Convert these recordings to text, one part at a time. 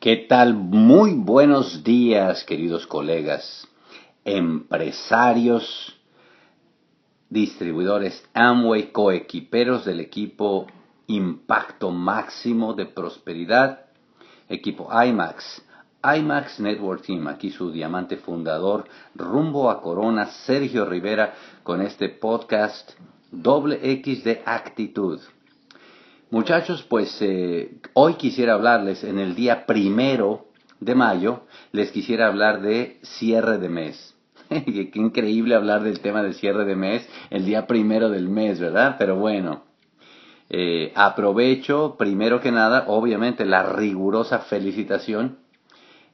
¿Qué tal? Muy buenos días, queridos colegas, empresarios, distribuidores Amway, coequiperos del equipo Impacto Máximo de Prosperidad, equipo IMAX, IMAX Network Team, aquí su diamante fundador, rumbo a Corona, Sergio Rivera, con este podcast doble X de actitud. Muchachos, pues eh, hoy quisiera hablarles en el día primero de mayo, les quisiera hablar de cierre de mes. Qué increíble hablar del tema de cierre de mes el día primero del mes, ¿verdad? Pero bueno, eh, aprovecho primero que nada, obviamente, la rigurosa felicitación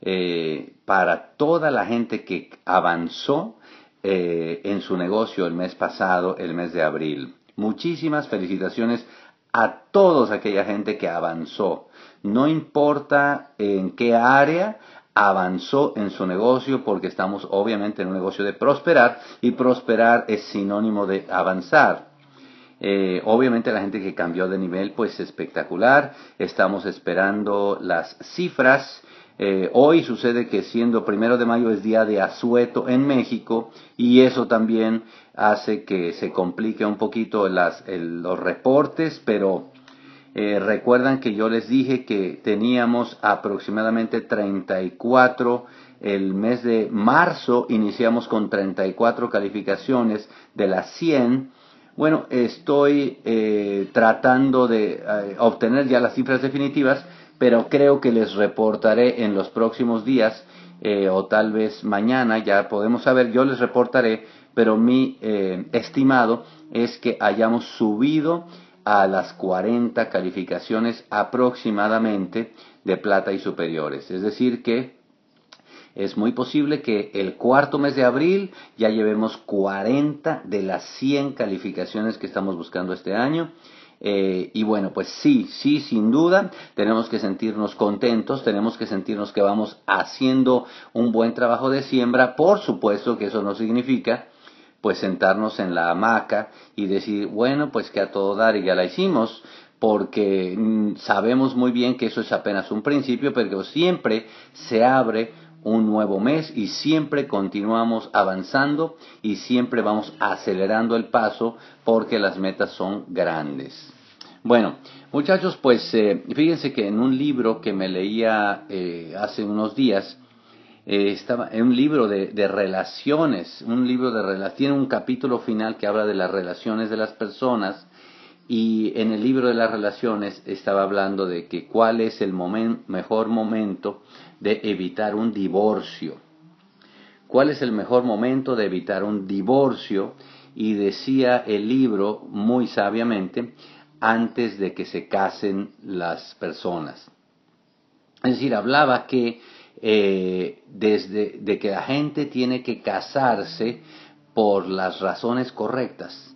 eh, para toda la gente que avanzó en su negocio el mes pasado, el mes de abril. Muchísimas felicitaciones a todos aquella gente que avanzó. No importa en qué área avanzó en su negocio, porque estamos obviamente en un negocio de prosperar y prosperar es sinónimo de avanzar. Eh, obviamente la gente que cambió de nivel, pues espectacular. Estamos esperando las cifras eh, hoy sucede que siendo primero de mayo es día de asueto en México y eso también hace que se complique un poquito los reportes, pero eh, recuerdan que yo les dije que teníamos aproximadamente 34 el mes de marzo iniciamos con 34 calificaciones de las 100. Bueno, estoy eh, tratando de obtener ya las cifras definitivas pero creo que les reportaré en los próximos días eh, o tal vez mañana, ya podemos saber, yo les reportaré, pero mi eh, estimado es que hayamos subido a las 40 calificaciones aproximadamente de plata y superiores. Es decir, que es muy posible que el cuarto mes de abril ya llevemos 40 de las 100 calificaciones que estamos buscando este año eh, y bueno, pues sí, sí, sin duda, tenemos que sentirnos contentos, tenemos que sentirnos que vamos haciendo un buen trabajo de siembra. Por supuesto que eso no significa pues sentarnos en la hamaca y decir, bueno, pues que a todo dar y ya la hicimos, porque mm, sabemos muy bien que eso es apenas un principio, pero siempre se abre un nuevo mes y siempre continuamos avanzando y siempre vamos acelerando el paso porque las metas son grandes. Bueno, muchachos, pues eh, fíjense que en un libro que me leía eh, hace unos días, eh, estaba en un libro de, relaciones, un libro de relaciones, tiene un capítulo final que habla de las relaciones de las personas y en el libro de las relaciones estaba hablando de que cuál es el mejor momento de evitar un divorcio. ¿Cuál es el mejor momento de evitar un divorcio? Y decía el libro muy sabiamente antes de que se casen las personas. Es decir, hablaba que eh, desde de que la gente tiene que casarse por las razones correctas.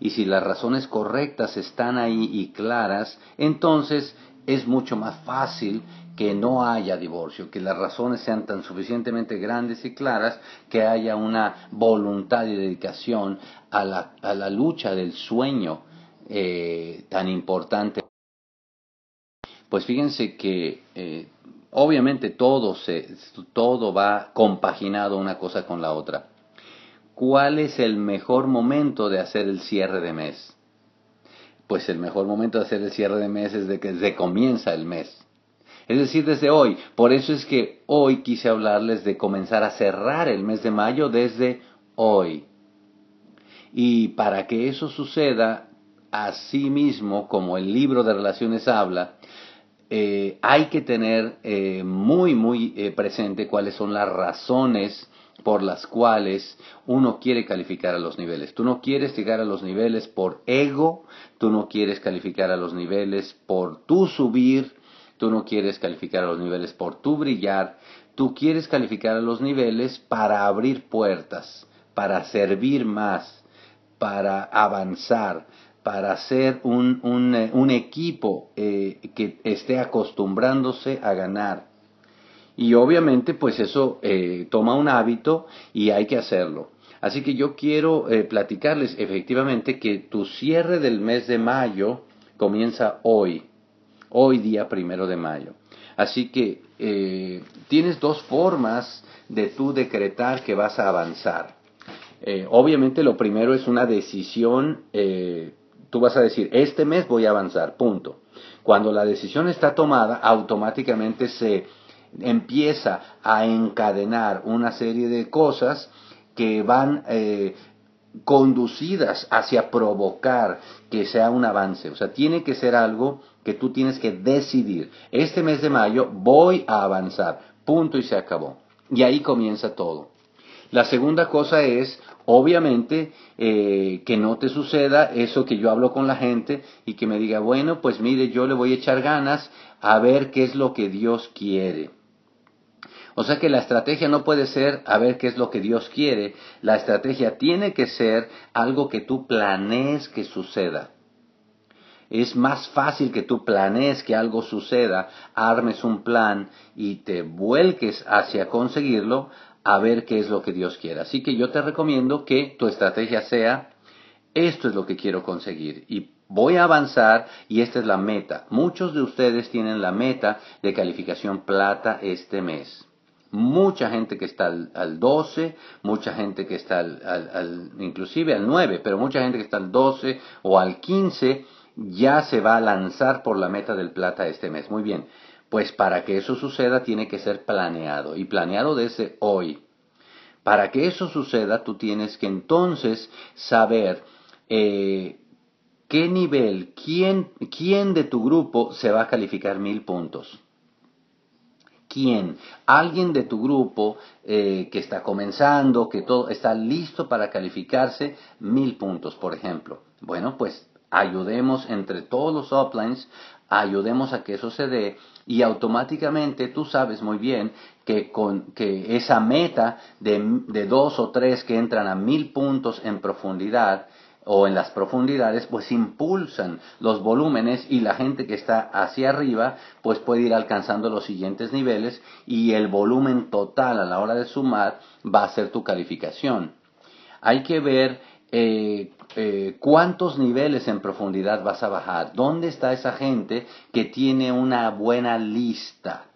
Y si las razones correctas están ahí y claras, entonces es mucho más fácil que no haya divorcio, que las razones sean tan suficientemente grandes y claras que haya una voluntad y dedicación a la, a la lucha del sueño eh, tan importante. Pues fíjense que eh, obviamente todo, se, todo va compaginado una cosa con la otra. ¿Cuál es el mejor momento de hacer el cierre de mes? Pues el mejor momento de hacer el cierre de mes es de que se comienza el mes. Es decir, desde hoy. Por eso es que hoy quise hablarles de comenzar a cerrar el mes de mayo desde hoy. Y para que eso suceda, así mismo, como el libro de relaciones habla, eh, hay que tener eh, muy, muy eh, presente cuáles son las razones por las cuales uno quiere calificar a los niveles. Tú no quieres llegar a los niveles por ego, tú no quieres calificar a los niveles por tu subir, tú no quieres calificar a los niveles por tu brillar, tú quieres calificar a los niveles para abrir puertas, para servir más, para avanzar, para ser un, un, eh, equipo eh, que esté acostumbrándose a ganar. Y obviamente pues eso eh, toma un hábito y hay que hacerlo. Así que yo quiero platicarles efectivamente que tu cierre del mes de mayo comienza hoy. hoy día primero de mayo. Así que tienes dos formas de tú decretar que vas a avanzar. Obviamente lo primero es una decisión, tú vas a decir, este mes voy a avanzar, punto. Cuando la decisión está tomada, automáticamente se empieza a encadenar una serie de cosas que van eh, conducidas hacia provocar que sea un avance. O sea, tiene que ser algo que tú tienes que decidir. Este mes de mayo voy a avanzar. Punto y se acabó. Y ahí comienza todo. La segunda cosa es, obviamente, eh, que no te suceda eso que yo hablo con la gente y que me diga, bueno, pues mire, yo le voy a echar ganas a ver qué es lo que Dios quiere. O sea que la estrategia no puede ser a ver qué es lo que Dios quiere. La estrategia tiene que ser algo que tú planees que suceda. Es más fácil que tú planees que algo suceda, armes un plan y te vuelques hacia conseguirlo a ver qué es lo que Dios quiere. Así que yo te recomiendo que tu estrategia sea, esto es lo que quiero conseguir y voy a avanzar y esta es la meta. Muchos de ustedes tienen la meta de calificación plata este mes mucha gente que está al, 12, mucha gente que está al, inclusive al 9, pero mucha gente que está al 12 o al 15 ya se va a lanzar por la meta del plata este mes. Muy bien, pues para que eso suceda tiene que ser planeado y planeado desde hoy. Para que eso suceda tú tienes que entonces saber eh, qué nivel, quién, quién de tu grupo se va a calificar mil puntos quién, alguien de tu grupo eh, que está comenzando, que todo está listo para calificarse mil puntos, por ejemplo. Bueno, pues ayudemos entre todos los uplines, ayudemos a que eso se dé y automáticamente tú sabes muy bien que con que esa meta de, de dos o tres que entran a mil puntos en profundidad o en las profundidades, pues impulsan los volúmenes y la gente que está hacia arriba, pues puede ir alcanzando los siguientes niveles y el volumen total a la hora de sumar va a ser tu calificación. Hay que ver eh, eh, cuántos niveles en profundidad vas a bajar, dónde está esa gente que tiene una buena lista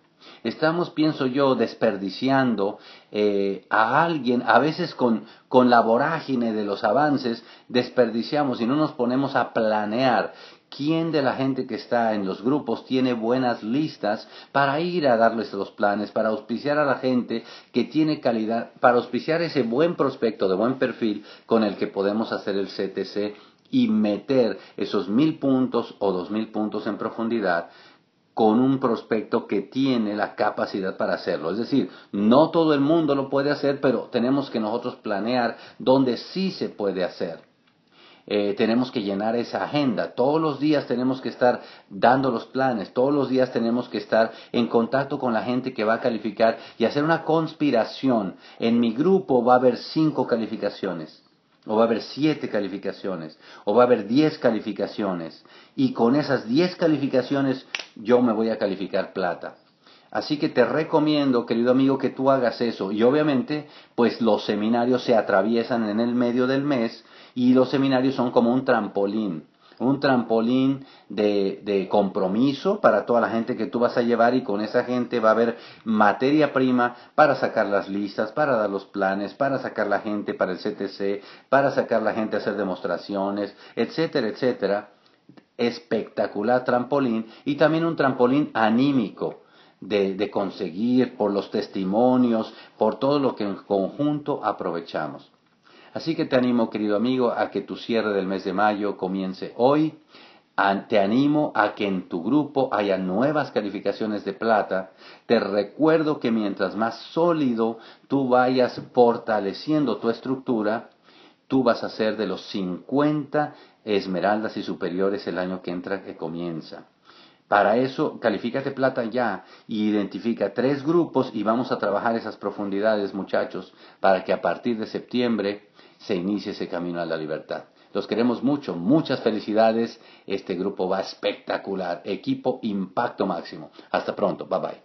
Estamos, pienso yo, desperdiciando eh, a alguien, a veces con, con la vorágine de los avances, desperdiciamos y no nos ponemos a planear quién de la gente que está en los grupos tiene buenas listas para ir a darles los planes, para auspiciar a la gente que tiene calidad, para auspiciar ese buen prospecto de buen perfil con el que podemos hacer el CTC y meter esos mil puntos o dos mil puntos en profundidad con un prospecto que tiene la capacidad para hacerlo. Es decir, no todo el mundo lo puede hacer, pero tenemos que nosotros planear donde sí se puede hacer. Eh, tenemos que llenar esa agenda. Todos los días tenemos que estar dando los planes, todos los días tenemos que estar en contacto con la gente que va a calificar y hacer una conspiración. En mi grupo va a haber cinco calificaciones o va a haber siete calificaciones, o va a haber diez calificaciones, y con esas diez calificaciones yo me voy a calificar plata. Así que te recomiendo, querido amigo, que tú hagas eso. Y obviamente, pues los seminarios se atraviesan en el medio del mes y los seminarios son como un trampolín un trampolín de, de, compromiso para toda la gente que tú vas a llevar y con esa gente va a haber materia prima para sacar las listas, para dar los planes, para sacar la gente para el CTC, para sacar la gente a hacer demostraciones, etcétera, etcétera. Espectacular trampolín y también un trampolín anímico. De, de conseguir por los testimonios, por todo lo que en conjunto aprovechamos. Así que te animo, querido amigo, a que tu cierre del mes de mayo comience hoy. Te animo a que en tu grupo haya nuevas calificaciones de plata. Te recuerdo que mientras más sólido tú vayas fortaleciendo tu estructura, tú vas a ser de los 50 esmeraldas y superiores el año que entra, que comienza. Para eso, califícate plata ya y identifica tres grupos y vamos a trabajar esas profundidades, muchachos, para que a partir de septiembre se inicie ese camino a la libertad. Los queremos mucho, muchas felicidades. Este grupo va espectacular. Equipo Impacto Máximo. Hasta pronto. Bye bye.